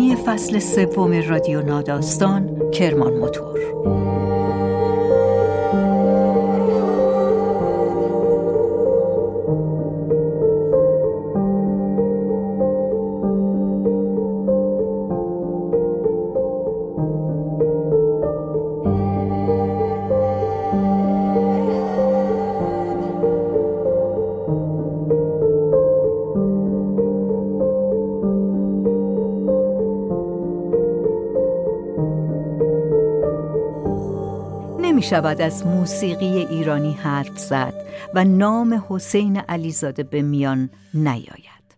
حامی فصل سوم رادیو ناداستان کرمان موتور شود از موسیقی ایرانی حرف زد و نام حسین علیزاده به میان نیاید.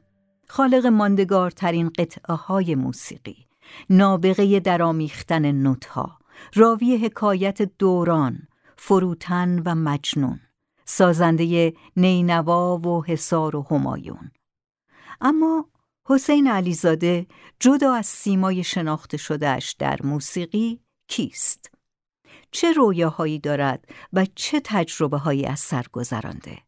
خالق ماندگارترین قطعه های موسیقی، نابغه درامیختن نوتها، راوی حکایت دوران، فروتن و مجنون، سازنده نینوا و حسار و همایون. اما حسین علیزاده جدا از سیمای شناخته شدهش در موسیقی کیست؟ چه رویاهایی دارد و چه تجربه هایی از سر گذرانده؟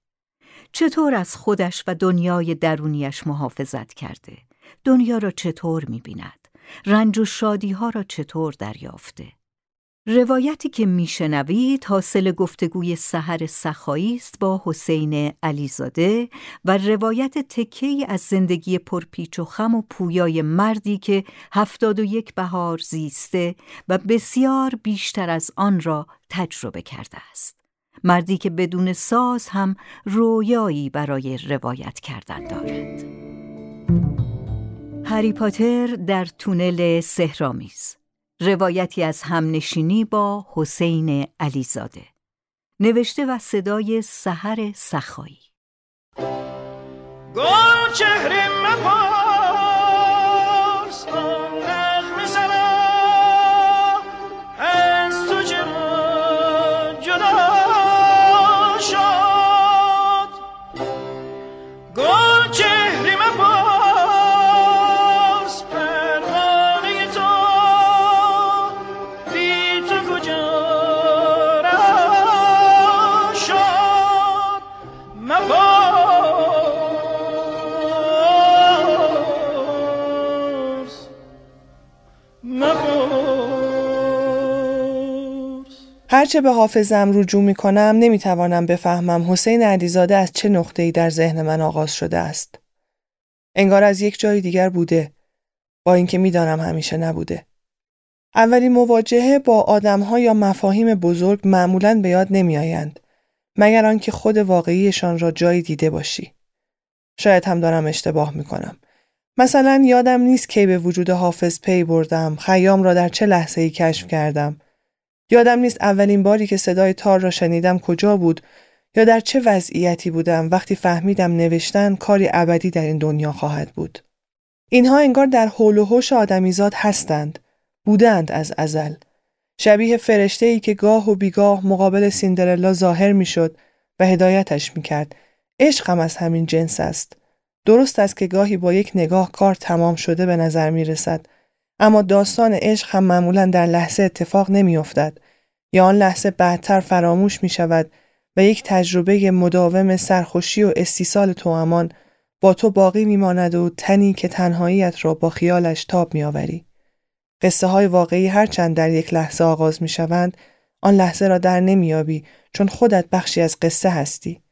چطور از خودش و دنیای درونیش محافظت کرده؟ دنیا را چطور می بیند؟ رنج و شادی ها را چطور دریافته؟ روایتی که میشنوید حاصل گفتگوی سحر سخایی است با حسین علیزاده و روایت تکی از زندگی پرپیچ و خم و پویای مردی که هفتاد و یک بهار زیسته و بسیار بیشتر از آن را تجربه کرده است. مردی که بدون ساز هم رویایی برای روایت کردن دارد. هری پاتر در تونل سهرامیز روایتی از همنشینی با حسین علیزاده. نوشته و صدای سحر سخایی. گل چهره هرچه به حافظم رجوع می کنم نمی توانم بفهمم حسین علیزاده از چه نقطه‌ای در ذهن من آغاز شده است. انگار از یک جای دیگر بوده با اینکه می‌دانم همیشه نبوده. اولین مواجهه با آدمها یا مفاهیم بزرگ معمولا به یاد نمی آیند مگر آنکه خود واقعیشان را جایی دیده باشی. شاید هم دارم اشتباه می کنم. مثلا یادم نیست کی به وجود حافظ پی بردم، خیام را در چه لحظه ای کشف کردم، یادم نیست اولین باری که صدای تار را شنیدم کجا بود یا در چه وضعیتی بودم وقتی فهمیدم نوشتن کاری ابدی در این دنیا خواهد بود. اینها انگار در حول و حوش آدمیزاد هستند، بودند از ازل. شبیه فرشته ای که گاه و بیگاه مقابل سیندرلا ظاهر می‌شد و هدایتش می‌کرد. عشق هم از همین جنس است. درست است که گاهی با یک نگاه کار تمام شده به نظر می رسد اما داستان عشق هم معمولا در لحظه اتفاق نمیافتد یا آن لحظه بعدتر فراموش می شود و یک تجربه مداوم سرخوشی و استیصال توامان با تو باقی میماند و تنی که تنهاییت را با خیالش تاب میآوری. قصه های واقعی هرچند در یک لحظه آغاز می شوند آن لحظه را در نمیابی چون خودت بخشی از قصه هستی.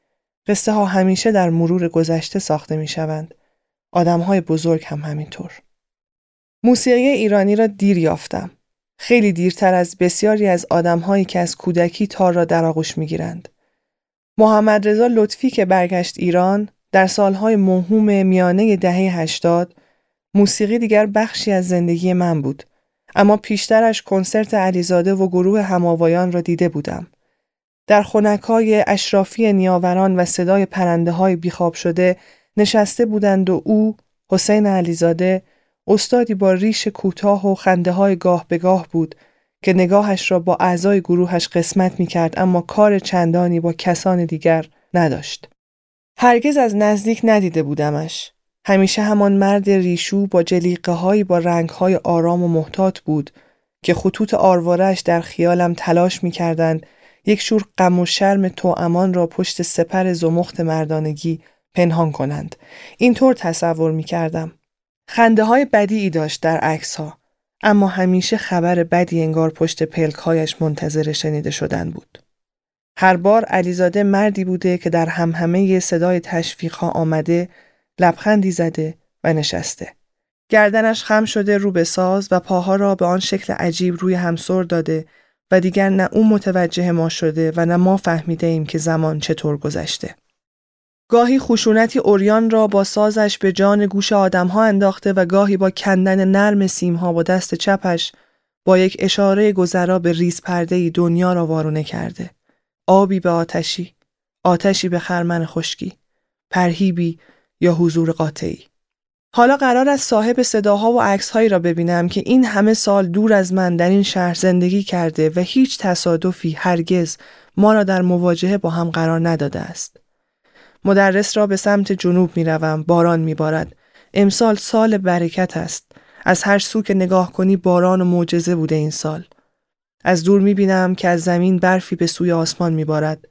قصه ها همیشه در مرور گذشته ساخته می شوند. آدم های بزرگ هم همینطور. موسیقی ایرانی را دیر یافتم. خیلی دیرتر از بسیاری از آدمهایی که از کودکی تار را در آغوش می‌گیرند. محمد رضا لطفی که برگشت ایران در سالهای مهم میانه دهه 80 موسیقی دیگر بخشی از زندگی من بود اما پیشترش کنسرت علیزاده و گروه هماوایان را دیده بودم در خونکای اشرافی نیاوران و صدای پرنده های بیخواب شده نشسته بودند و او حسین علیزاده استادی با ریش کوتاه و خنده های گاه به گاه بود که نگاهش را با اعضای گروهش قسمت می کرد اما کار چندانی با کسان دیگر نداشت. هرگز از نزدیک ندیده بودمش. همیشه همان مرد ریشو با جلیقه هایی با رنگ های آرام و محتاط بود که خطوط آروارش در خیالم تلاش می کردند یک شور غم و شرم توامان را پشت سپر زمخت مردانگی پنهان کنند. اینطور تصور می کردم. خنده های بدی داشت در عکس ها. اما همیشه خبر بدی انگار پشت پلکهایش منتظر شنیده شدن بود. هر بار علیزاده مردی بوده که در همهمه صدای تشویق ها آمده لبخندی زده و نشسته. گردنش خم شده رو به ساز و پاها را به آن شکل عجیب روی همسر داده و دیگر نه او متوجه ما شده و نه ما فهمیده ایم که زمان چطور گذشته. گاهی خشونتی اوریان را با سازش به جان گوش آدمها انداخته و گاهی با کندن نرم سیمها با دست چپش با یک اشاره گذرا به ریز پرده دنیا را وارونه کرده. آبی به آتشی، آتشی به خرمن خشکی، پرهیبی یا حضور قاطعی. حالا قرار است صاحب صداها و عکسهایی را ببینم که این همه سال دور از من در این شهر زندگی کرده و هیچ تصادفی هرگز ما را در مواجهه با هم قرار نداده است. مدرس را به سمت جنوب می روم. باران می بارد. امسال سال برکت است. از هر سو که نگاه کنی باران و معجزه بوده این سال. از دور می بینم که از زمین برفی به سوی آسمان می بارد.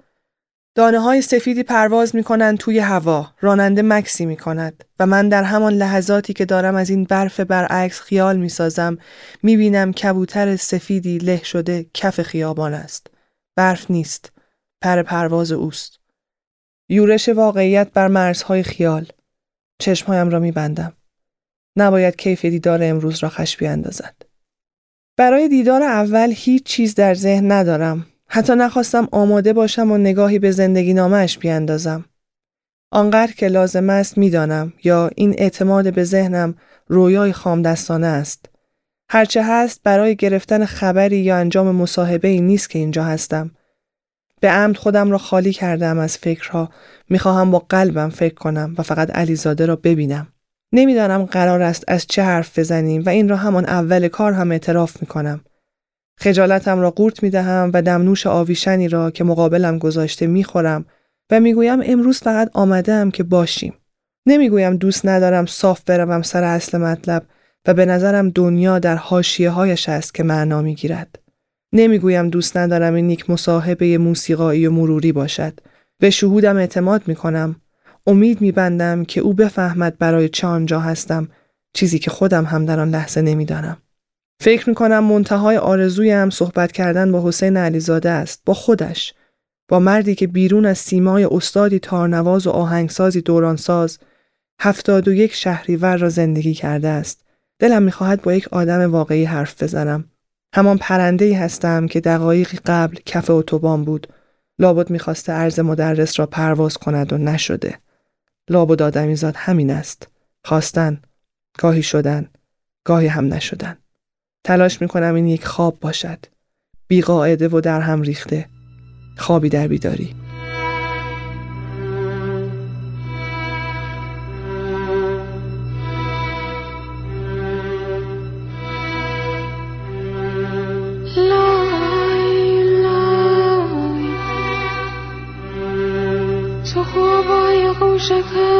دانه های سفیدی پرواز می کنند توی هوا. راننده مکسی می کند و من در همان لحظاتی که دارم از این برف برعکس خیال می سازم می بینم کبوتر سفیدی له شده کف خیابان است. برف نیست. پر پرواز اوست. یورش واقعیت بر مرزهای خیال. چشمهایم را می بندم. نباید کیف دیدار امروز را خش بیاندازد. برای دیدار اول هیچ چیز در ذهن ندارم حتی نخواستم آماده باشم و نگاهی به زندگی نامش بیاندازم. آنقدر که لازم است می‌دانم یا این اعتماد به ذهنم رویای خام دستانه است. هرچه هست برای گرفتن خبری یا انجام مصاحبه ای نیست که اینجا هستم. به عمد خودم را خالی کردم از فکرها می‌خواهم با قلبم فکر کنم و فقط علیزاده را ببینم. نمی‌دانم قرار است از چه حرف بزنیم و این را همان اول کار هم اعتراف می‌کنم. خجالتم را قورت می دهم و دمنوش آویشنی را که مقابلم گذاشته می خورم و می‌گویم امروز فقط آمدم که باشیم. نمی‌گویم دوست ندارم صاف بروم سر اصل مطلب و به نظرم دنیا در حاشیه هایش است که معنا می گیرد. نمی‌گویم دوست ندارم این یک مصاحبه موسیقایی و مروری باشد. به شهودم اعتماد می کنم. امید می بندم که او بفهمد برای چه آنجا هستم چیزی که خودم هم در آن لحظه نمی‌دانم. فکر می‌کنم منتهای آرزویم صحبت کردن با حسین علیزاده است با خودش با مردی که بیرون از سیمای استادی تارنواز و آهنگسازی دورانساز هفتاد و یک شهریور را زندگی کرده است دلم می‌خواهد با یک آدم واقعی حرف بزنم همان پرنده هستم که دقایقی قبل کف اتوبان بود. لابد می‌خواسته عرض مدرس را پرواز کند و نشده. لابد آدمیزاد همین است. خواستن گاهی شدن گاهی هم نشدن. تلاش می‌کنم این یک خواب باشد. بیقاعده و در هم ریخته. خوابی در بیداری. Shaka.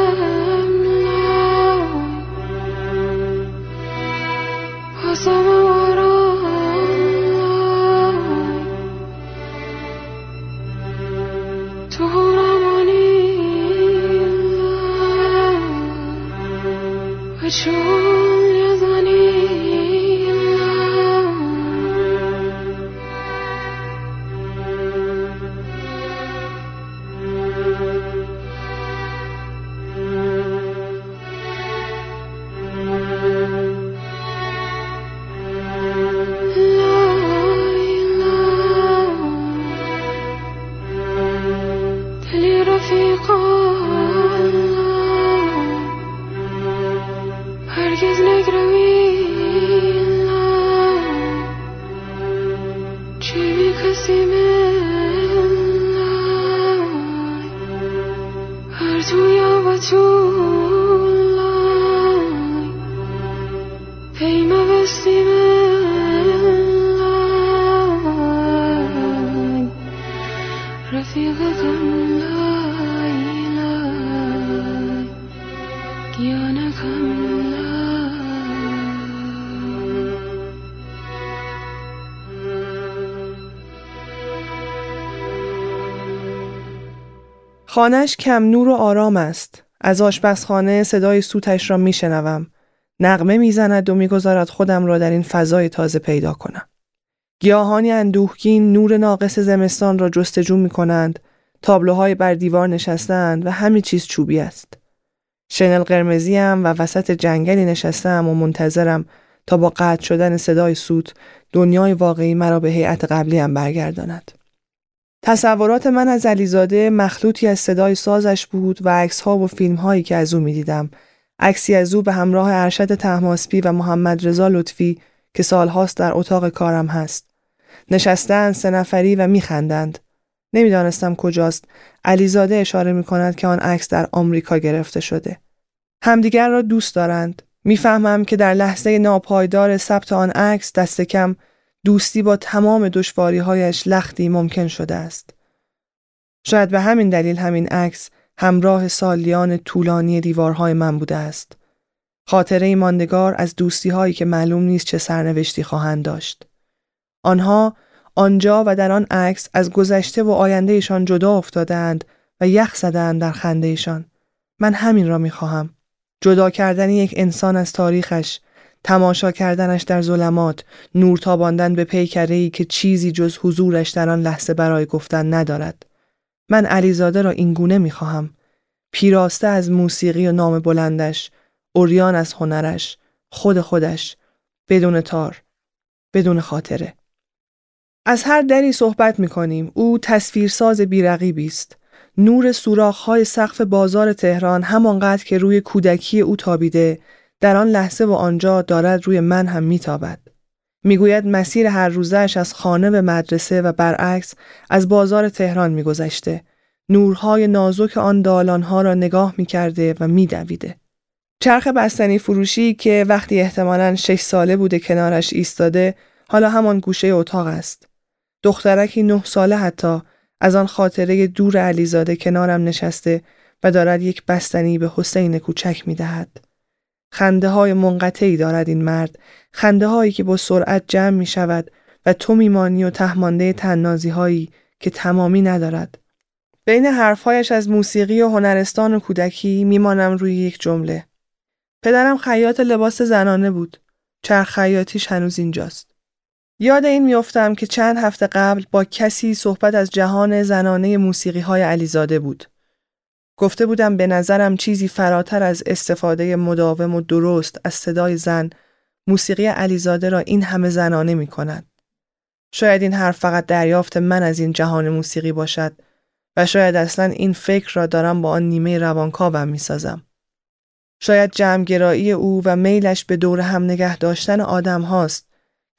خانش کم نور و آرام است. از آشپزخانه صدای سوتش را میشنوم. نغمه می‌زند و می‌گذارد خودم را در این فضای تازه پیدا کنم. گیاهانی اندوهگین نور ناقص زمستان را جستجو می کنند. تابلوهای بر دیوار نشستند و همه چیز چوبی است. شنل قرمزی هم و وسط جنگلی نشستم و منتظرم تا با قطع شدن صدای سوت دنیای واقعی مرا به هیئت قبلی هم برگرداند. تصورات من از علیزاده مخلوطی از صدای سازش بود و عکس ها و فیلم هایی که از او می دیدم. عکسی از او به همراه ارشد تحماسپی و محمد رضا لطفی که سالهاست در اتاق کارم هست. نشستند سه نفری و میخندند. نمی‌دانستم کجاست. علیزاده اشاره می کند که آن عکس در آمریکا گرفته شده. همدیگر را دوست دارند. می‌فهمم که در لحظه ناپایدار ثبت آن عکس دست کم دوستی با تمام دشواریهایش لختی ممکن شده است. شاید به همین دلیل همین عکس همراه سالیان طولانی دیوارهای من بوده است. خاطره ماندگار از دوستی هایی که معلوم نیست چه سرنوشتی خواهند داشت. آنها آنجا و در آن عکس از گذشته و آیندهشان جدا افتادند و یخ زدند در خندهشان. من همین را می‌خواهم. جدا کردن یک انسان از تاریخش تماشا کردنش در ظلمات نور تاباندن به پیکره ای که چیزی جز حضورش در آن لحظه برای گفتن ندارد من علیزاده را اینگونه می‌خواهم پیراسته از موسیقی و نام بلندش اوریان از هنرش خود خودش بدون تار بدون خاطره از هر دری صحبت می کنیم. او تصویرساز بیرقیبی است. نور سوراخ‌های سقف بازار تهران همانقدر که روی کودکی او تابیده در آن لحظه و آنجا دارد روی من هم میتابد. می‌گوید مسیر هر روزش از خانه به مدرسه و برعکس از بازار تهران میگذشته. نورهای نازک آن دالانها را نگاه می‌کرده و میدویده. چرخ بستنی فروشی که وقتی احتمالاً شش ساله بوده کنارش ایستاده حالا همان گوشه اتاق است. دخترکی نه ساله حتی از آن خاطره دور علیزاده کنارم نشسته و دارد یک بستنی به حسین کوچک می‌دهد. خنده های منقطعی دارد این مرد. خنده هایی که با سرعت جمع می شود و تو میمانی و تهمانده تننازی هایی که تمامی ندارد. بین حرفهایش از موسیقی و هنرستان و کودکی میمانم روی یک جمله. پدرم خیاط لباس زنانه بود. چرخ خیاطیش هنوز اینجاست. یاد این میافتم که چند هفته قبل با کسی صحبت از جهان زنانه موسیقی های علیزاده بود گفته بودم به نظرم چیزی فراتر از استفاده مداوم و درست از صدای زن موسیقی علیزاده را این همه زنانه می کند. شاید این حرف فقط دریافت من از این جهان موسیقی باشد و شاید اصلا این فکر را دارم با آن نیمه روانکاوم می سازم. شاید جمعگرایی او و میلش به دور هم نگه داشتن آدم هاست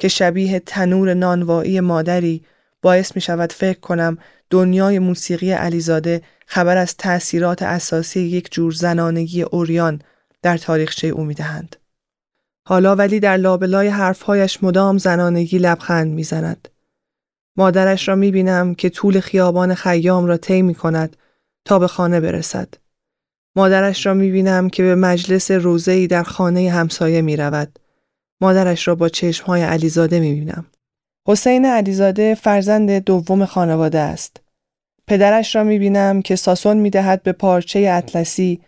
که شبیه تنور نانوایی مادری باعث می شود فکر کنم دنیای موسیقی علیزاده خبر از تأثیرات اساسی یک جور زنانگی اوریان در تاریخچه او می‌دهند. حالا ولی در لابلای حرفهایش مدام زنانگی لبخند می‌زند. مادرش را می‌بینم که طول خیابان خیام را طی می کند تا به خانه برسد. مادرش را می‌بینم که به مجلس روزهی در خانه همسایه می رود. مادرش را با چشمهای علیزاده می بینم. حسین علیزاده فرزند دوم خانواده است. پدرش را می بینم که ساسون می دهد به پارچه اطلسی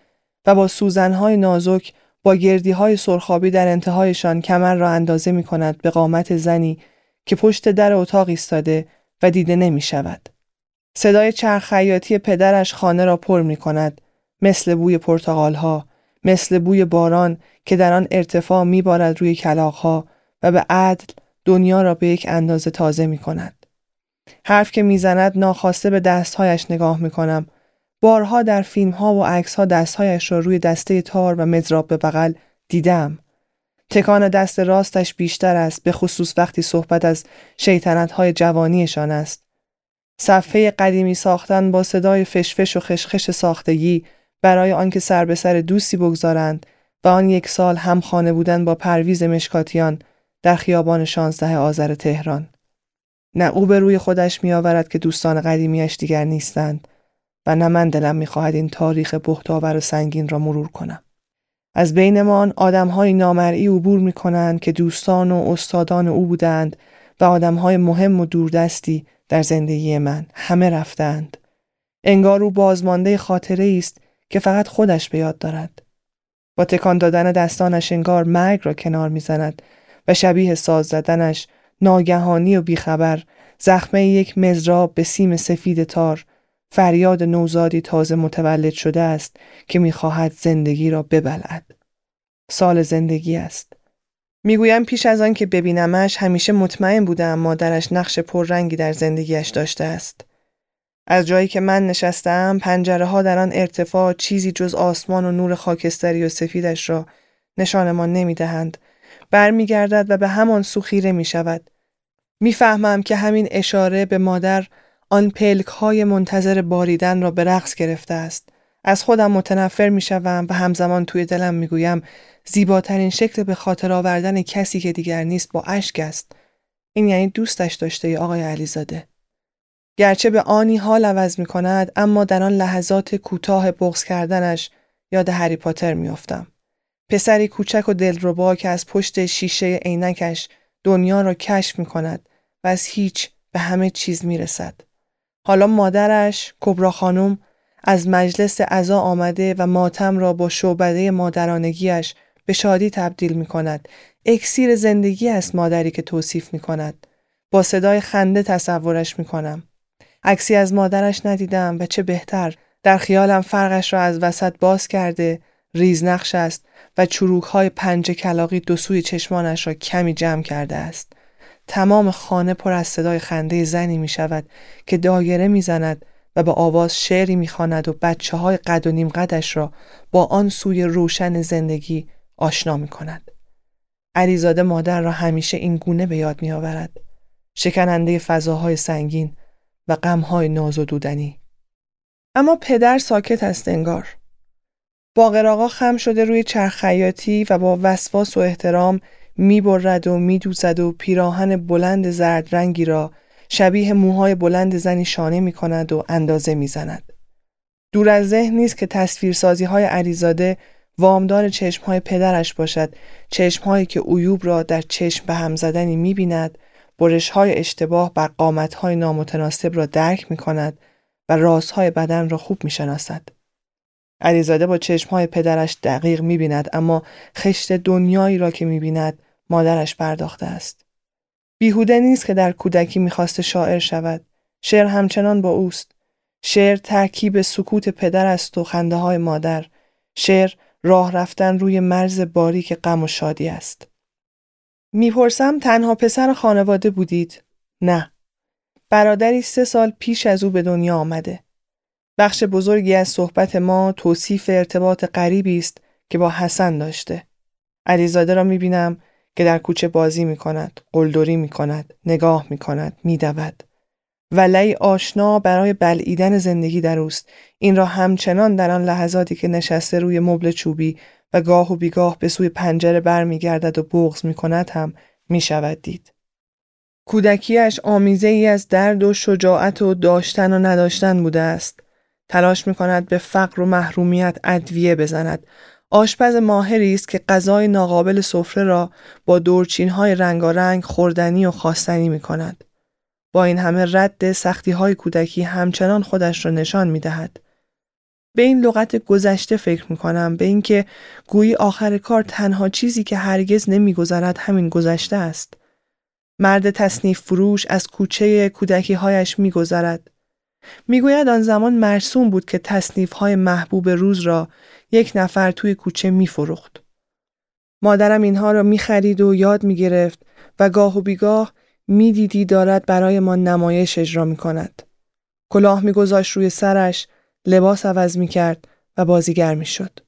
و با سوزنهای نازک با گردی های سرخابی در انتهایشان کمر را اندازه می کند به قامت زنی که پشت در اتاق ایستاده و دیده نمی شود. صدای چرخ خیاطی پدرش خانه را پر می کند مثل بوی پرتغال ها مثل بوی باران که در آن ارتفاع می بارد روی کلاق ها و به عدل دنیا را به یک اندازه تازه می کند. حرف که می‌زند ناخواسته به دستهایش نگاه می‌کنم. بارها در فیلم ها و عکس ها دستهایش را روی دسته تار و مدراب به بغل دیدم. تکان دست راستش بیشتر است به خصوص وقتی صحبت از شیطنت های جوانیشان است. صفحه قدیمی ساختن با صدای فشفش و خشخش ساختگی برای آنکه سر به سر دوستی بگذارند و آن یک سال هم خانه بودن با پرویز مشکاتیان در خیابان شانزده آذر تهران. نه او به روی خودش می آورد که دوستان قدیمیش دیگر نیستند و نه من دلم می خواهد این تاریخ بختاور و سنگین را مرور کنم. از بینمان آدم های نامرئی عبور می کنند که دوستان و استادان او بودند و آدم های مهم و دوردستی در زندگی من همه رفتند. انگار او بازمانده خاطره است که فقط خودش به یاد دارد. با تکان دادن دستانش انگار مرگ را کنار می‌زند و شبیه ساز زدنش ناگهانی و بیخبر زخمه یک مزراب به سیم سفید تار فریاد نوزادی تازه متولد شده است که می‌خواهد زندگی را ببلد. سال زندگی است. می‌گویم پیش از آن که ببینمش همیشه مطمئن بودم مادرش نقش پررنگی در زندگیش داشته است. از جایی که من نشستم پنجره ها در آن ارتفاع چیزی جز آسمان و نور خاکستری و سفیدش را نشانمان نمی دهند. برمیگردد و به همان سو خیره می شود. می‌فهمم که همین اشاره به مادر آن پلک های منتظر باریدن را به رقص گرفته است. از خودم متنفر می شوم و همزمان توی دلم می گویم زیباترین شکل به خاطر آوردن کسی که دیگر نیست با اشک است. این یعنی دوستش داشته ای آقای علیزاده. گرچه به آنی حال عوض می کند اما در آن لحظات کوتاه بغض کردنش یاد هری پاتر میافتم. پسری کوچک و دلربا که از پشت شیشه عینکش دنیا را کشف می کند و از هیچ به همه چیز می رسد. حالا مادرش کبرا خانم از مجلس عزا آمده و ماتم را با شعبده مادرانگیش به شادی تبدیل می کند. اکسیر زندگی است مادری که توصیف می کند. با صدای خنده تصورش می کنم. عکسی از مادرش ندیدم و چه بهتر در خیالم فرقش را از وسط باز کرده ریزنقش است و چروک های پنج کلاقی دو سوی چشمانش را کمی جمع کرده است. تمام خانه پر از صدای خنده زنی می شود که دایره می زند و به آواز شعری می خاند و بچه های قد و نیم قدش را با آن سوی روشن زندگی آشنا می کند. علیزاده مادر را همیشه این گونه به یاد می آورد. شکننده فضاهای سنگین و غمهای دودنی. اما پدر ساکت است انگار. باقر آقا خم شده روی چرخیاتی و با وسواس و احترام می‌برد و میدوزد و پیراهن بلند زرد رنگی را شبیه موهای بلند زنی شانه می کند و اندازه می زند. دور از ذهن نیست که تصویرسازی های عریزاده وامدار چشم های پدرش باشد چشم هایی که اویوب را در چشم به هم زدنی می بیند برش های اشتباه بر قامت های نامتناسب را درک می کند و رازهای بدن را خوب می شناسد. علیزاده با چشم های پدرش دقیق می بیند اما خشت دنیایی را که می بیند مادرش پرداخته است. بیهوده نیست که در کودکی می‌خواست شاعر شود. شعر همچنان با اوست. شعر ترکیب سکوت پدر است و خنده های مادر. شعر راه رفتن روی مرز باریک غم و شادی است. می‌پرسم تنها پسر خانواده بودید؟ نه. برادری سه سال پیش از او به دنیا آمده. بخش بزرگی از صحبت ما توصیف ارتباط غریبی است که با حسن داشته. علیزاده را می‌بینم که در کوچه بازی می کند، قلدری نگاه می کند، می دود. ولی آشنا برای بلعیدن زندگی در اوست این را همچنان در آن لحظاتی که نشسته روی مبل چوبی و گاه و بیگاه به سوی پنجره برمیگردد و بغز می کند هم می شود دید. کودکیش آمیزه ای از درد و شجاعت و داشتن و نداشتن بوده است. تلاش می کند به فقر و محرومیت ادویه بزند آشپز ماهری است که غذای ناقابل سفره را با دورچینهای رنگارنگ خوردنی و خواستنی می کند. با این همه رد سختی های کودکی همچنان خودش را نشان می دهد. به این لغت گذشته فکر می کنم به اینکه گویی آخر کار تنها چیزی که هرگز نمیگذرد همین گذشته است. مرد تصنیف فروش از کوچه کودکی هایش می گذرد. می‌گوید آن زمان مرسوم بود که تصنیف های محبوب روز را یک نفر توی کوچه میفروخت. مادرم اینها را می‌خرید و یاد می‌گرفت و گاه و بیگاه می‌دیدی دارد برای ما نمایش اجرا می کند. کلاه میگذاشت روی سرش، لباس عوض می کرد و بازیگر می شد.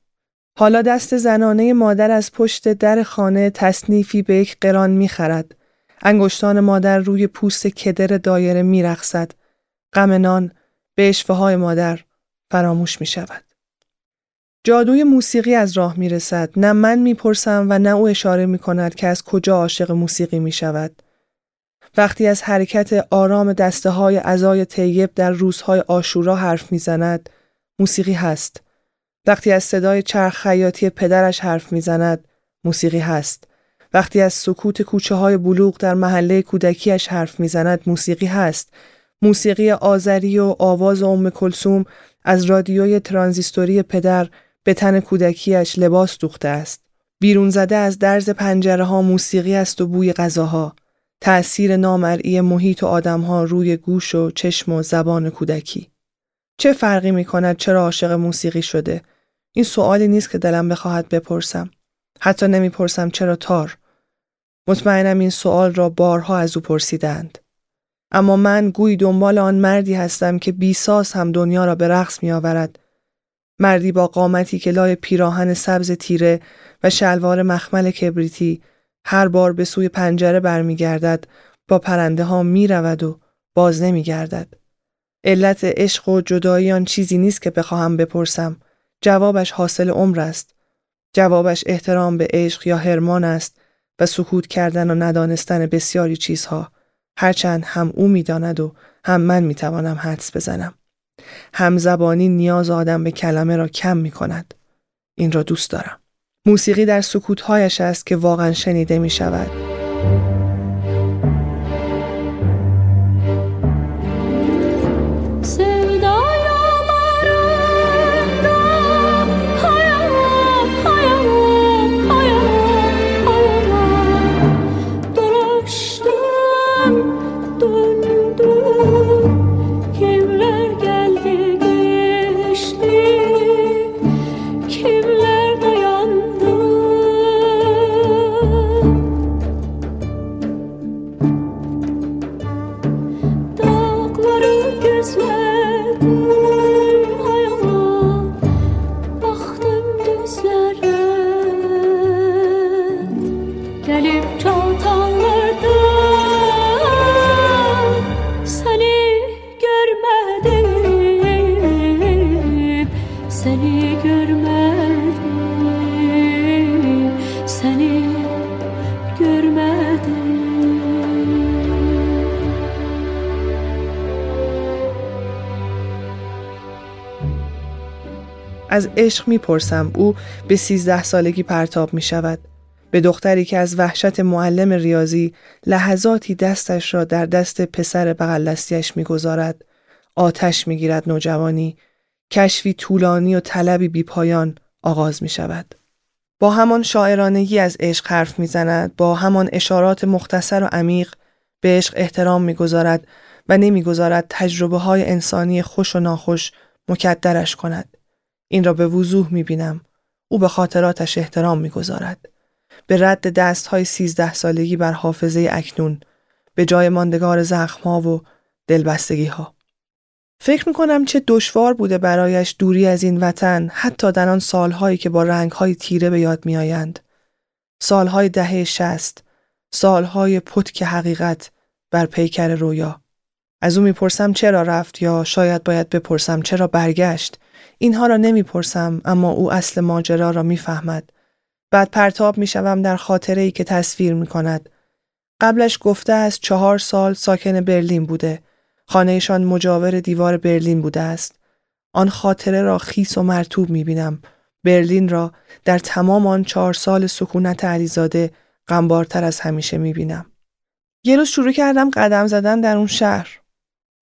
حالا دست زنانه مادر از پشت در خانه تصنیفی به یک قران می خرد. انگشتان مادر روی پوست کدر دایره می رخصد. غم نان به اشفه مادر فراموش می شود. جادوی موسیقی از راه می رسد. نه من می پرسم و نه او اشاره می کند که از کجا عاشق موسیقی می شود. وقتی از حرکت آرام دسته های ازای طیب در روزهای آشورا حرف می‌زند موسیقی هست. وقتی از صدای چرخ خیاطی پدرش حرف می‌زند موسیقی هست. وقتی از سکوت کوچه های بلوغ در محله کودکیش حرف می‌زند موسیقی هست. موسیقی آذری و آواز ام کلسوم از رادیوی ترانزیستوری پدر به تن کودکیش لباس دوخته است. بیرون زده از درز پنجره ها موسیقی است و بوی غذاها. تأثیر نامرئی محیط و آدمها روی گوش و چشم و زبان کودکی. چه فرقی می کند چرا عاشق موسیقی شده؟ این سوالی نیست که دلم بخواهد بپرسم. حتی نمی‌پرسم چرا تار. مطمئنم این سوال را بارها از او پرسیدند. اما من گوی دنبال آن مردی هستم که بیساس هم دنیا را به رقص می آورد. مردی با قامتی که لای پیراهن سبز تیره و شلوار مخمل کبریتی هر بار به سوی پنجره برمیگردد با پرنده ها می رود و باز نمی گردد. علت عشق و جدایی آن چیزی نیست که بخواهم بپرسم. جوابش حاصل عمر است. جوابش احترام به عشق یا هرمان است و سکوت کردن و ندانستن بسیاری چیزها. هرچند هم او می‌داند و هم من می‌توانم حدس بزنم. هم زبانی نیاز آدم به کلمه را کم می کند. این را دوست دارم. موسیقی در سکوتهایش است که واقعا شنیده می شود. از عشق می‌پرسم او به سیزده سالگی پرتاب می شود. به دختری که از وحشت معلم ریاضی لحظاتی دستش را در دست پسر بغل دستیش می‌گذارد آتش می‌گیرد نوجوانی کشفی طولانی و طلبی بیپایان آغاز می شود. با همان شاعرانگی از عشق حرف می‌زند با همان اشارات مختصر و عمیق به عشق احترام می‌گذارد و نمی‌گذارد تجربه های انسانی خوش و ناخوش مکدرش کند این را به وضوح می بینم. او به خاطراتش احترام می گذارد. به رد دست های سیزده سالگی بر حافظه اکنون به جای ماندگار زخم ها و دلبستگی ها. فکر می کنم چه دشوار بوده برایش دوری از این وطن حتی در آن سالهایی که با رنگهای تیره به یاد می آیند. سالهای دهه شست، سالهای پتک حقیقت بر پیکر رویا. از او می‌پرسم چرا رفت یا شاید باید بپرسم چرا برگشت اینها را نمی‌پرسم اما او اصل ماجرا را می‌فهمد. بعد پرتاب می‌شوم در خاطره ای که تصویر می کند. قبلش گفته است چهار سال ساکن برلین بوده. خانهشان مجاور دیوار برلین بوده است. آن خاطره را خیس و مرتوب می بینم. برلین را در تمام آن چهار سال سکونت علیزاده غمبارتر از همیشه می بینم. یه روز شروع کردم قدم زدن در اون شهر.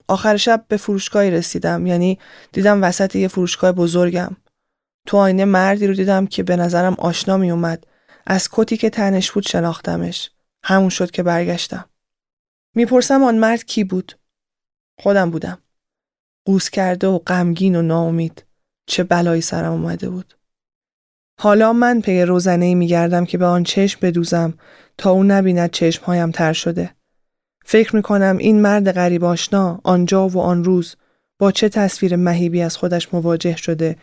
آخر شب به فروشگاهی رسیدم. یعنی دیدم وسط یه فروشگاه بزرگم. تو آینه مردی رو دیدم که به نظرم آشنا می اومد از کتی که تنش بود شناختمش. همون شد که برگشتم. می‌پرسم آن مرد کی بود؟ خودم بودم. قوس کرده و غمگین و ناامید. چه بلایی سرم اومده بود. حالا من پی روزنه میگردم که به آن چشم بدوزم تا او نبیند چشمهایم تر شده. فکر می کنم این مرد غریب آشنا آنجا و آن روز با چه تصویر مهیبی از خودش مواجه شده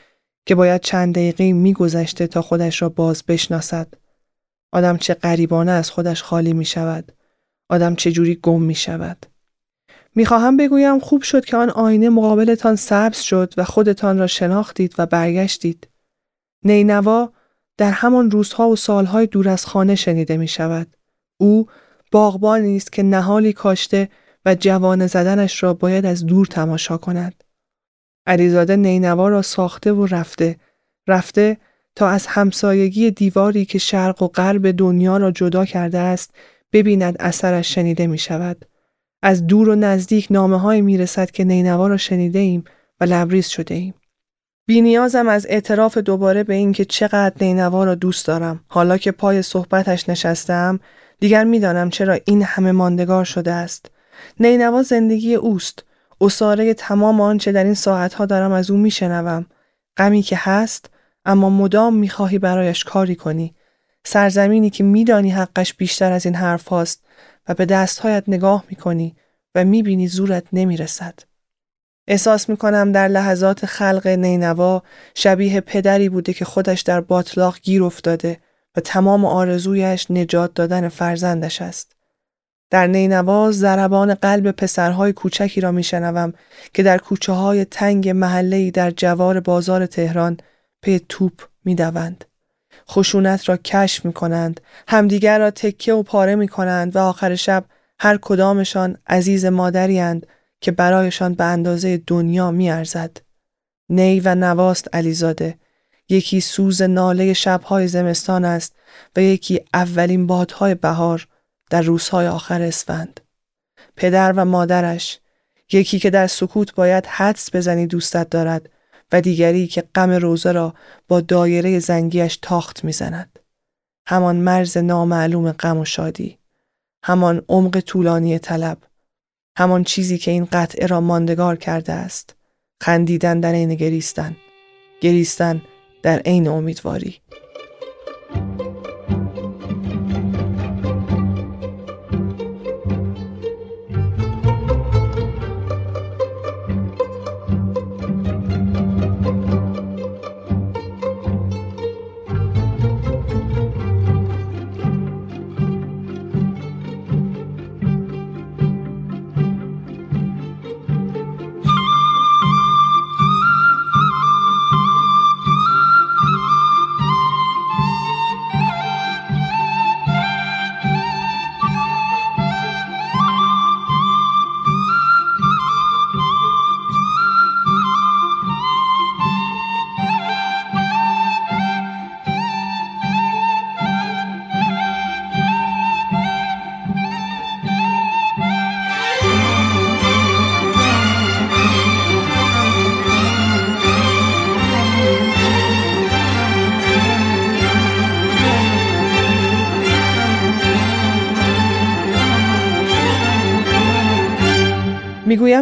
که باید چند دقیقه میگذشته تا خودش را باز بشناسد. آدم چه غریبانه از خودش خالی می شود. آدم چه جوری گم می شود. می‌خواهم بگویم خوب شد که آن آینه مقابلتان سبز شد و خودتان را شناختید و برگشتید. نینوا در همان روزها و سالهای دور از خانه شنیده می شود. او باغبانی است که نهالی کاشته و جوان زدنش را باید از دور تماشا کند. علیزاده نینوا را ساخته و رفته رفته تا از همسایگی دیواری که شرق و غرب دنیا را جدا کرده است ببیند اثرش شنیده می شود. از دور و نزدیک نامه های می رسد که نینوا را شنیده ایم و لبریز شده ایم. بینیازم از اعتراف دوباره به اینکه چقدر نینوا را دوست دارم. حالا که پای صحبتش نشستم دیگر می‌دانم چرا این همه ماندگار شده است. نینوا زندگی اوست. اصاره تمام آنچه در این ساعتها دارم از او میشنوم. غمی که هست اما مدام می‌خواهی برایش کاری کنی. سرزمینی که میدانی حقش بیشتر از این حرف هاست و به دستهایت نگاه می‌کنی و می‌بینی زورت نمی‌رسد. احساس می‌کنم در لحظات خلق نینوا شبیه پدری بوده که خودش در باطلاق گیر افتاده و تمام آرزویش نجات دادن فرزندش است. در نینوا ضربان قلب پسرهای کوچکی را میشنوم که در کوچه های تنگ محله‌ای در جوار بازار تهران پی توپ می‌دوند. خشونت را کشف می کنند، همدیگر را تکه و پاره می کنند و آخر شب هر کدامشان عزیز مادری که برایشان به اندازه دنیا می ارزد. نی و نواست علیزاده یکی سوز ناله شبهای زمستان است و یکی اولین بادهای بهار در روزهای آخر اسفند. پدر و مادرش یکی که در سکوت باید حدس بزنی دوستت دارد و دیگری که غم روزه را با دایره زنگیش تاخت می‌زند. همان مرز نامعلوم غم و شادی. همان عمق طولانی طلب. همان چیزی که این قطعه را ماندگار کرده است. خندیدن در عین گریستن. گریستن در عین امیدواری.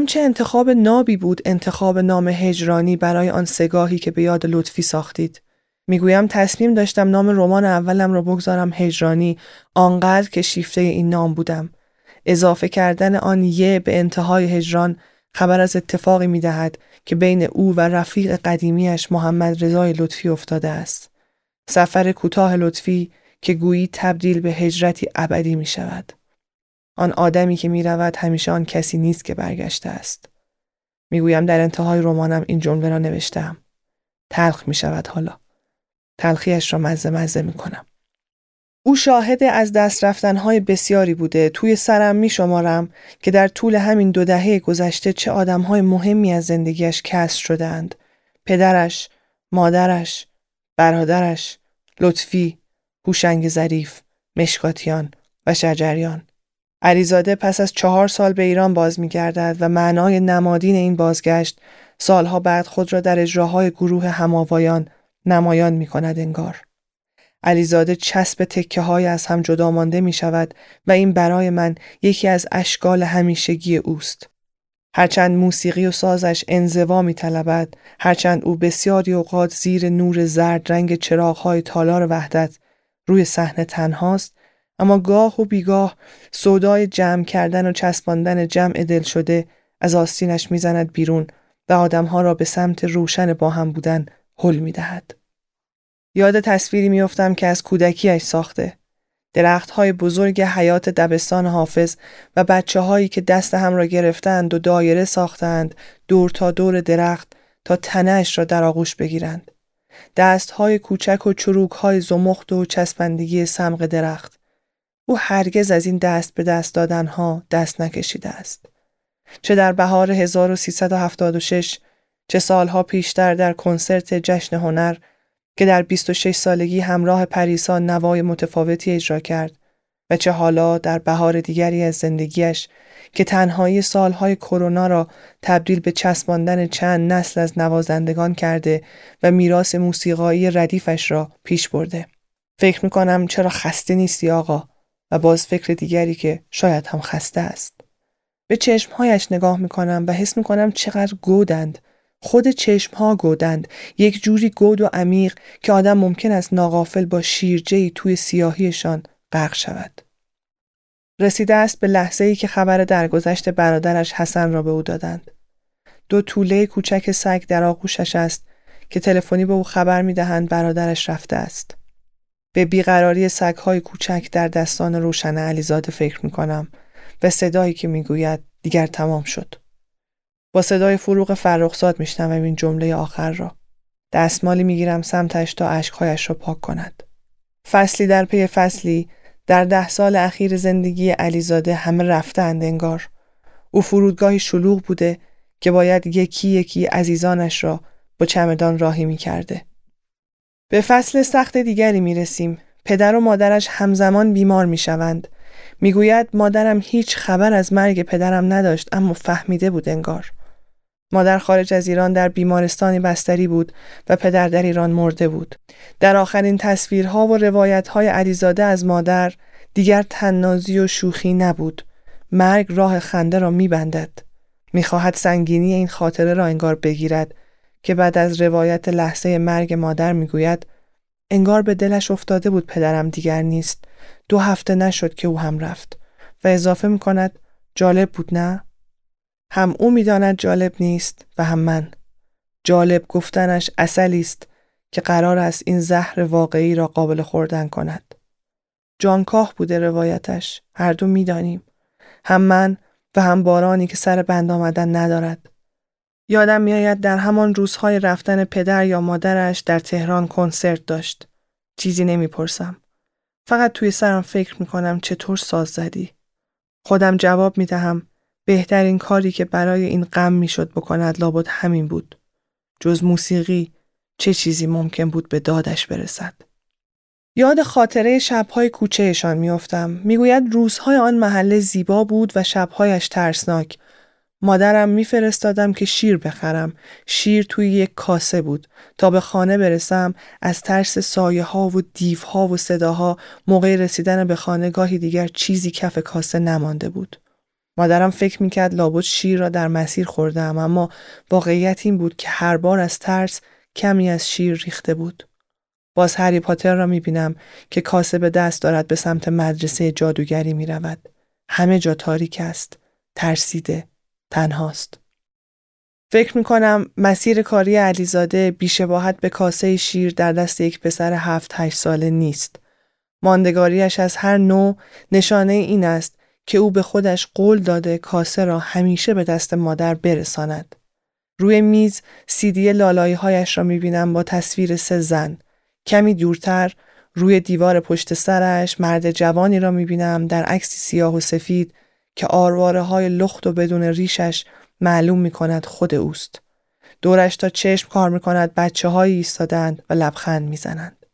چه انتخاب نابی بود انتخاب نام هجرانی برای آن سگاهی که به یاد لطفی ساختید. می‌گویم تصمیم داشتم نام رمان اولم را بگذارم هجرانی آنقدر که شیفته این نام بودم. اضافه کردن آن یه به انتهای هجران خبر از اتفاقی می دهد که بین او و رفیق قدیمیش محمد رضای لطفی افتاده است. سفر کوتاه لطفی که گویی تبدیل به هجرتی ابدی می شود. آن آدمی که می رود همیشه آن کسی نیست که برگشته است. می‌گویم در انتهای رمانم این جمله را نوشتم. تلخ می شود حالا. تلخیش را مزه مزه می کنم. او شاهد از دست رفتنهای بسیاری بوده توی سرم می شمارم که در طول همین دو دهه گذشته چه آدمهای مهمی از زندگیش کسر شدهاند. پدرش، مادرش، برادرش، لطفی، هوشنگ ظریف، مشکاتیان و شجریان. علیزاده پس از چهار سال به ایران باز می گردد و معنای نمادین این بازگشت سالها بعد خود را در اجراهای گروه هماوایان نمایان می کند انگار. علیزاده چسب تکه های از هم جدا مانده می شود و این برای من یکی از اشکال همیشگی اوست. هرچند موسیقی و سازش انزوا می طلبد، هرچند او بسیاری اوقات زیر نور زرد رنگ چراغ های تالار وحدت روی صحنه تنهاست اما گاه و بیگاه سودای جمع کردن و چسباندن جمع دل شده از آستینش می‌زند بیرون و آدمها را به سمت روشن با هم بودن حل می‌دهد. یاد تصویری میافتم که از کودکیش ساخته. درخت های بزرگ حیات دبستان حافظ و بچه هایی که دست هم را گرفتند و دایره ساختند دور تا دور درخت تا تنش را در آغوش بگیرند. دستهای کوچک و چروکهای زمخت و چسبندگی سمق درخت. او هرگز از این دست به دست دادنها دست نکشیده است. چه در بهار 1376 چه سالها پیشتر در کنسرت جشن هنر که در 26 سالگی همراه پریسا نوای متفاوتی اجرا کرد و چه حالا در بهار دیگری از زندگیش که تنهایی سالهای کرونا را تبدیل به چسباندن چند نسل از نوازندگان کرده و میراث موسیقایی ردیفش را پیش برده. فکر می‌کنم چرا خسته نیستی آقا و باز فکر دیگری که شاید هم خسته است. به چشمهایش نگاه می‌کنم و حس می‌کنم چقدر گودند. خود چشمها گودند. یک جوری گود و عمیق که آدم ممکن است ناقافل با شیرجهی توی سیاهیشان غرق شود. رسیده است به لحظه ای که خبر درگذشت برادرش حسن را به او دادند. دو طوله کوچک سگ در آغوشش است که تلفنی به او خبر می دهند برادرش رفته است. به بیقراری سگهای کوچک در دستان روشن علیزاده فکر می کنم و صدایی که می گوید دیگر تمام شد. با صدای فروغ فرخزاد میشنوم این جمله آخر را. دستمالی می‌گیرم سمتش تا اشکهایش را پاک کند. فصلی در پی فصلی در ده سال اخیر زندگی علیزاده همه رفتند انگار. او فرودگاهی شلوغ بوده که باید یکی یکی عزیزانش را با چمدان راهی می کرده. به فصل سخت دیگری می رسیم. پدر و مادرش همزمان بیمار می شوند. می گوید مادرم هیچ خبر از مرگ پدرم نداشت اما فهمیده بود انگار. مادر خارج از ایران در بیمارستانی بستری بود و پدر در ایران مرده بود. در آخرین تصویرها و روایتهای علیزاده از مادر دیگر تننازی و شوخی نبود. مرگ راه خنده را میبندد. می‌خواهد سنگینی این خاطره را انگار بگیرد که بعد از روایت لحظه مرگ مادر می‌گوید انگار به دلش افتاده بود پدرم دیگر نیست. دو هفته نشد که او هم رفت و اضافه می‌کند جالب بود نه؟ هم او می‌داند جالب نیست و هم من جالب گفتنش اصلی است که قرار است این زهر واقعی را قابل خوردن کند جانکاه بوده روایتش هر دو می‌دانیم هم من و هم بارانی که سر بند آمدن ندارد یادم میآید در همان روزهای رفتن پدر یا مادرش در تهران کنسرت داشت چیزی نمی‌پرسم فقط توی سرم فکر می‌کنم چطور ساز زدی خودم جواب می‌دهم بهترین کاری که برای این غم می‌شد بکند لابد همین بود. جز موسیقی چه چیزی ممکن بود به دادش برسد. یاد خاطره شبهای کوچهشان میافتم. می‌گوید روزهای آن محله زیبا بود و شبهایش ترسناک. مادرم میفرستادم که شیر بخرم. شیر توی یک کاسه بود. تا به خانه برسم از ترس سایه ها و دیف ها و صداها موقع رسیدن به خانه گاهی دیگر چیزی کف کاسه نمانده بود. مادرم فکر می‌کرد لابد شیر را در مسیر خوردم اما واقعیت این بود که هر بار از ترس کمی از شیر ریخته بود. باز هری پاتر را می‌بینم که کاسه به دست دارد به سمت مدرسه جادوگری می‌رود. همه جا تاریک است. ترسیده. تنهاست. فکر می‌کنم مسیر کاری علیزاده بیشباهت به کاسه شیر در دست یک پسر هفت هشت ساله نیست. ماندگاریش از هر نوع نشانه این است که او به خودش قول داده کاسه را همیشه به دست مادر برساند. روی میز سیدی لالایی هایش را می‌بینم با تصویر سه زن. کمی دورتر روی دیوار پشت سرش مرد جوانی را می‌بینم در عکسی سیاه و سفید که آرواره های لخت و بدون ریشش معلوم می‌کند خود اوست. دورش تا چشم کار می‌کند بچه هایی ایستادند و لبخند می‌زنند.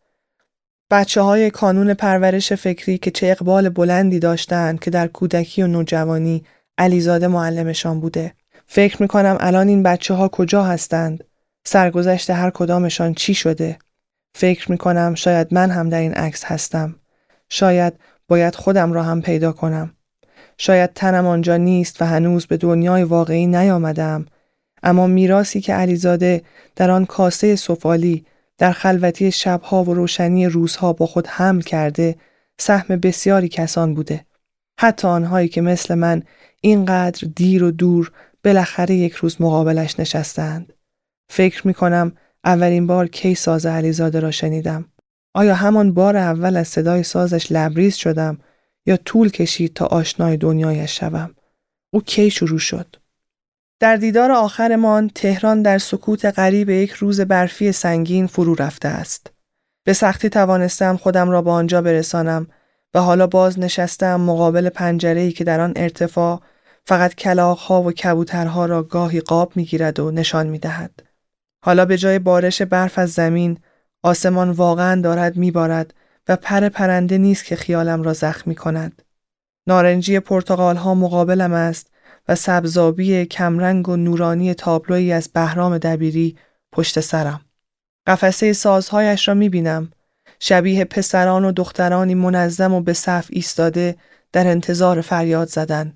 بچه های کانون پرورش فکری که چه اقبال بلندی داشتند که در کودکی و نوجوانی علیزاده معلمشان بوده. فکر می‌کنم الان این بچه ها کجا هستند؟ سرگذشت هر کدامشان چی شده؟ فکر می‌کنم شاید من هم در این عکس هستم. شاید باید خودم را هم پیدا کنم. شاید تنم آنجا نیست و هنوز به دنیای واقعی نیامدم. اما میراسی که علیزاده در آن کاسه سفالی در خلوتی شبها و روشنی روزها با خود حمل کرده سهم بسیاری کسان بوده. حتی آنهایی که مثل من اینقدر دیر و دور بالاخره یک روز مقابلش نشستند. فکر می کنم اولین بار کی ساز علیزاده را شنیدم. آیا همان بار اول از صدای سازش لبریز شدم یا طول کشید تا آشنای دنیایش شوم؟ او کی شروع شد؟ در دیدار آخرمان تهران در سکوت قریب یک روز برفی سنگین فرو رفته است. به سختی توانستم خودم را به آنجا برسانم و حالا باز نشستم مقابل پنجره‌ای که در آن ارتفاع فقط کلاغها و کبوترها را گاهی قاب می‌گیرد و نشان می‌دهد. حالا به جای بارش برف از زمین آسمان واقعا دارد میبارد و پر پرنده نیست که خیالم را زخمی کند. نارنجی پرتغال ها مقابلم است و سبزابی کمرنگ و نورانی تابلویی از بهرام دبیری پشت سرم. قفسه سازهایش را می بینم. شبیه پسران و دخترانی منظم و به صف ایستاده در انتظار فریاد زدن.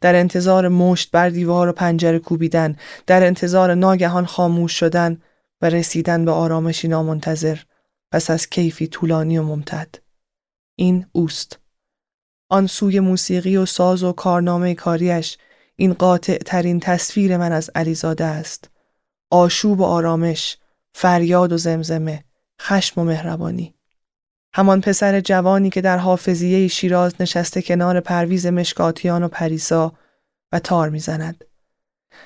در انتظار مشت بر دیوار و پنجره کوبیدن. در انتظار ناگهان خاموش شدن و رسیدن به آرامشی نامنتظر پس از کیفی طولانی و ممتد. این اوست. آن سوی موسیقی و ساز و کارنامه کاریش این قاطع ترین تصویر من از علیزاده است. آشوب و آرامش، فریاد و زمزمه، خشم و مهربانی. همان پسر جوانی که در حافظیه شیراز نشسته کنار پرویز مشکاتیان و پریسا و تار می‌زند.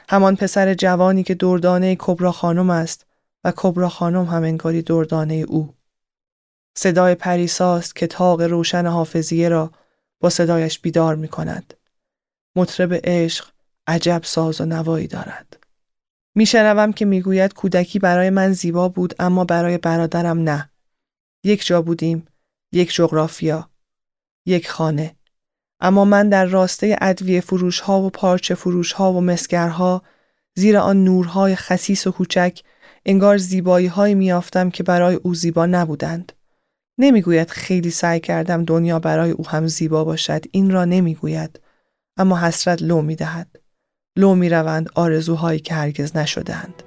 همان پسر جوانی که دردانه کبرا خانم است و کبرا خانم هم انگاری دردانه او. صدای پریساست که تاق روشن حافظیه را با صدایش بیدار می کند. مطرب عشق عجب ساز و نوایی دارد. میشنوم که می‌گوید کودکی برای من زیبا بود اما برای برادرم نه. یک جا بودیم، یک جغرافیا، یک خانه. اما من در راسته ادویه فروش ها و پارچه فروش ها و مسگرها زیر آن نورهای خسیس و کوچک انگار زیبایی های میافتم که برای او زیبا نبودند. نمی‌گوید خیلی سعی کردم دنیا برای او هم زیبا باشد این را نمی‌گوید. اما حسرت لو می‌دهد. لو می‌روند آرزوهایی که هرگز نشدهاند.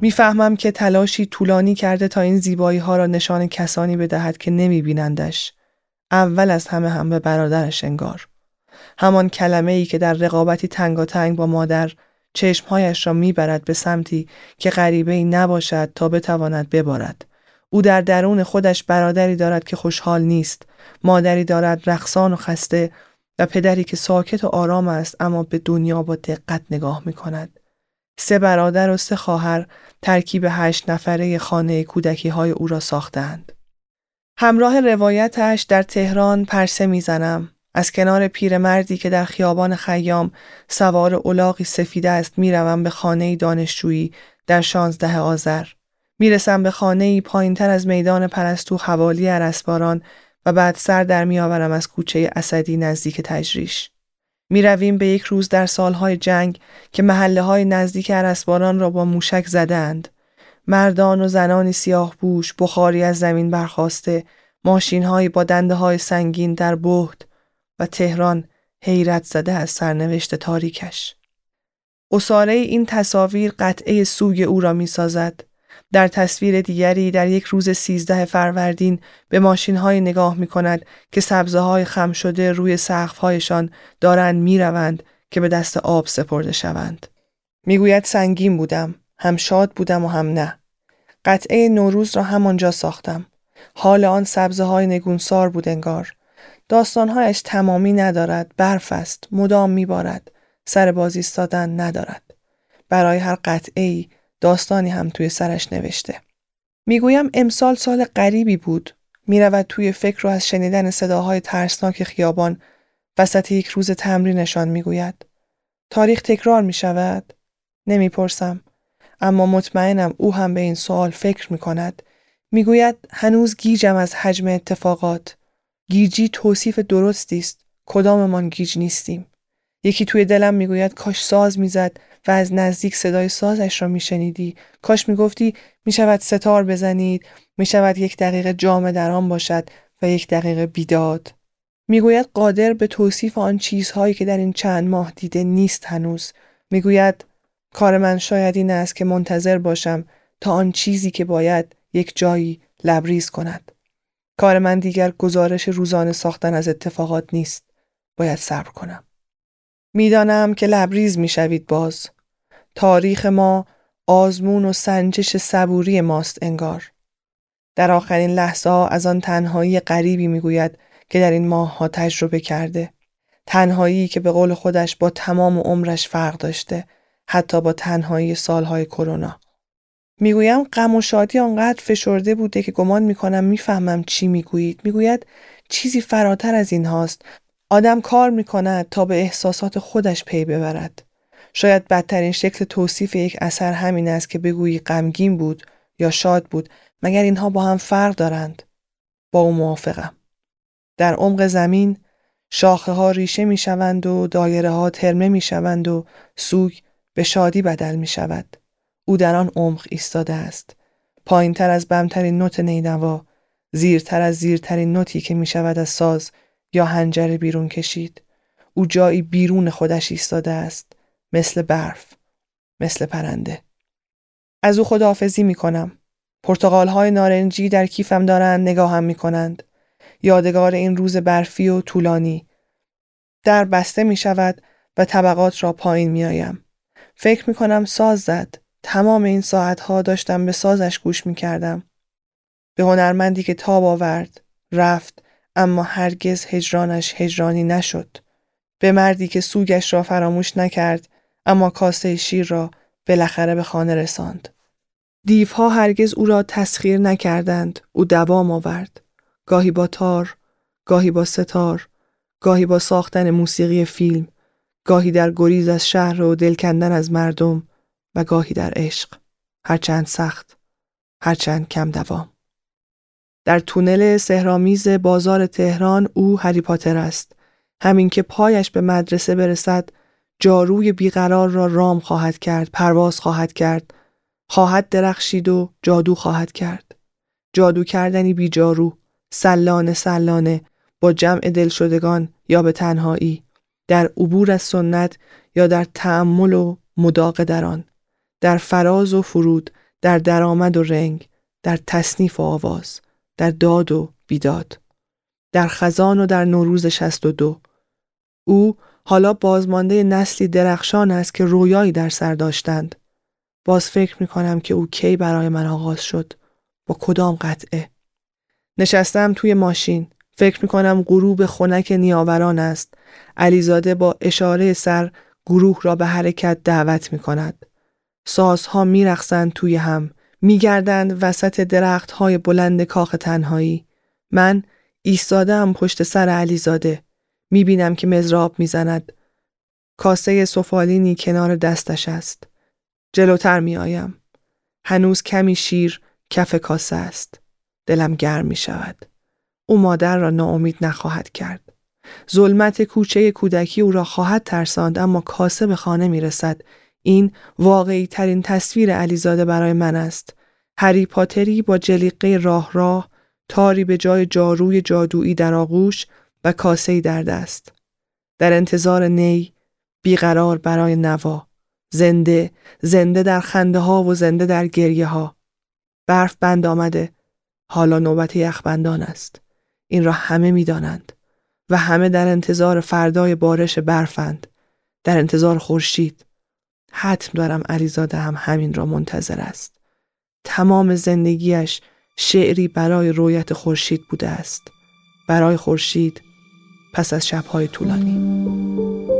می‌فهمم که تلاشی طولانی کرده تا این زیبایی ها را نشان کسانی بدهد که نمی بینندش. اول از همه هم به برادرش انگار. همان کلمه ای که در رقابتی تنگاتنگ با مادر چشمهایش را می‌برد به سمتی که غریبه ای نباشد تا بتواند ببارد. او در درون خودش برادری دارد که خوشحال نیست، مادری دارد رقصان و خسته و پدری که ساکت و آرام است اما به دنیا با دقت نگاه می کند. سه برادر و سه خواهر ترکیب هشت نفره خانه کودکی های او را ساختند. همراه روایتش در تهران پرسه می‌زنم. از کنار پیرمردی که در خیابان خیام سوار اولاغی سفیده است می‌روم به خانه دانشجویی در شانزده آذر. می‌رسم به خانه ای پایین تر از میدان پرستو حوالی عرسباران و بعد سر در میآورم از کوچه اسدی نزدیک تجریش. می رویم به یک روز در سالهای جنگ که محله های نزدیک عرسباران را با موشک زدند مردان و زنانی سیاه بوش بخاری از زمین برخواسته ماشین با دنده های سنگین در بهد و تهران حیرت زده از سرنوشت تاریکش. اصاره این تصاویر قطعه سوگ او را می سازد. در تصویر دیگری در یک روز سیزده فروردین به ماشین های نگاه می کند که سبزه های خم شده روی سقف هایشان دارند می روند که به دست آب سپرده شوند. می‌گوید سنگین بودم، هم شاد بودم و هم نه. قطعه نوروز را همانجا ساختم. حال آن سبزه های نگونسار بود انگار. داستانهایش تمامی ندارد برف است مدام میبارد سر بازی ندارد برای هر قطعه ای داستانی هم توی سرش نوشته. می‌گویم امسال سال غریبی بود. می‌رود توی فکر و از شنیدن صداهای ترسناک خیابان وسط یک روز تمرینشان می‌گوید. تاریخ تکرار می شود؟ نمی‌پرسم. اما مطمئنم او هم به این سوال فکر می کند می‌گوید هنوز گیجم از حجم اتفاقات. گیجی توصیف درستی است. کداممان گیج نیستیم. یکی توی دلم می‌گوید کاش ساز می‌زد. و از نزدیک صدای سازش را میشنیدی کاش می‌گفتی می‌شود ستار بزنید می‌شود یک دقیقه جامه در آن باشد و یک دقیقه بیداد می‌گوید قادر به توصیف آن چیزهایی که در این چند ماه دیده نیست هنوز می‌گوید کار من شاید این است که منتظر باشم تا آن چیزی که باید یک جایی لبریز کند کار من دیگر گزارش روزانه ساختن از اتفاقات نیست. باید صبر کنم. می‌دانم که لبریز می‌شوید باز. تاریخ ما آزمون و سنجش صبوری ماست انگار. در آخرین لحظه ها از آن تنهایی غریبی می‌گوید که در این ماه ها تجربه کرده. تنهایی که به قول خودش با تمام عمرش فرق داشته حتی با تنهایی سالهای کرونا. می‌گویم غم و شادی آنقدر فشرده بوده که گمان می‌کنم می‌فهمم چی می‌گویید می‌گوید چیزی فراتر از این هاست آدم کار می‌کند تا به احساسات خودش پی ببرد. شاید بدترین شکل توصیف یک اثر همین است که بگویی غمگین بود یا شاد بود مگر اینها با هم فرق دارند؟ با او موافقم. در عمق زمین شاخه ها ریشه می شوند و دایره ها ترمه می شوند و سوگ به شادی بدل می شود. او در آن عمق ایستاده است. پایین تر از بمترین نوت نینوا زیرتر از زیرترین نوتی که می شود از ساز یا هنجره بیرون کشید. او جایی بیرون خودش ایستاده است مثل برف مثل پرنده. از او خداحافظی می کنم پرتغال های نارنجی در کیفم دارند نگاهم می کنند یادگار این روز برفی و طولانی. در بسته می شود و طبقات را پایین می آیم. فکر می کنم ساز زد. تمام این ساعتها داشتم به سازش گوش می کردم. به هنرمندی که تاب آورد، رفت، اما هرگز هجرانش هجرانی نشد. به مردی که سوگش را فراموش نکرد، اما کاسه شیر را بالاخره به خانه رساند. دیوها هرگز او را تسخیر نکردند، او دوام آورد. گاهی با تار، گاهی با ستار، گاهی با ساختن موسیقی فیلم، گاهی در گریز از شهر و دل کندن از مردم، و گاهی در عشق هرچند سخت هرچند کم دوام در تونل سهرامیز بازار تهران او هری پاتر است. همین که پایش به مدرسه برسد جاروی بیقرار را رام خواهد کرد پرواز خواهد کرد. خواهد درخشید و جادو خواهد کرد. جادو کردنی بی جارو سلانه سلانه با جمع دل شدگان یا به تنهایی در عبور از سنت یا در تعمل و مداق در در فراز و فرود در درآمد و رنگ در تصنیف و آواز. در داد و بیداد در خزان و در نوروز شست و دو او حالا بازمانده نسلی درخشان است که رویایی در سر داشتند. باز فکر می کنم که او کی برای من آغاز شد. با کدام قطعه. نشستم توی ماشین. فکر می کنم غروب خنک نیاوران است. علیزاده با اشاره سر گروه را به حرکت دعوت می کند. سازها می توی هم. می گردند وسط درخت های بلند کاخ تنهایی. من ایستادم پشت سر علیزاده. می بینم که مزراب می زند. کاسه سفالینی کنار دستش است. جلوتر می آیم. هنوز کمی شیر کف کاسه است. دلم گرم می شود. او مادر را ناامید نخواهد کرد. ظلمت کوچه کودکی او را خواهد ترساند اما کاسه به خانه می رسد. این واقعی ترین تصویر علیزاده برای من است. هری پاتری با جلیقه راه راه تاری به جای جاروی جادویی در آغوش و کاسه در دست. در انتظار نی بیقرار برای نوا. زنده زنده در خنده ها و زنده در گریه ها برف بند آمده. حالا نوبت یخبندان است. این را همه می‌دانند. و همه در انتظار فردای بارش برفند. در انتظار خورشید. حتم دارم علیزاده هم همین را منتظر است. تمام زندگیش شعری برای رویت خورشید بوده است. برای خورشید پس از شبهای طولانی.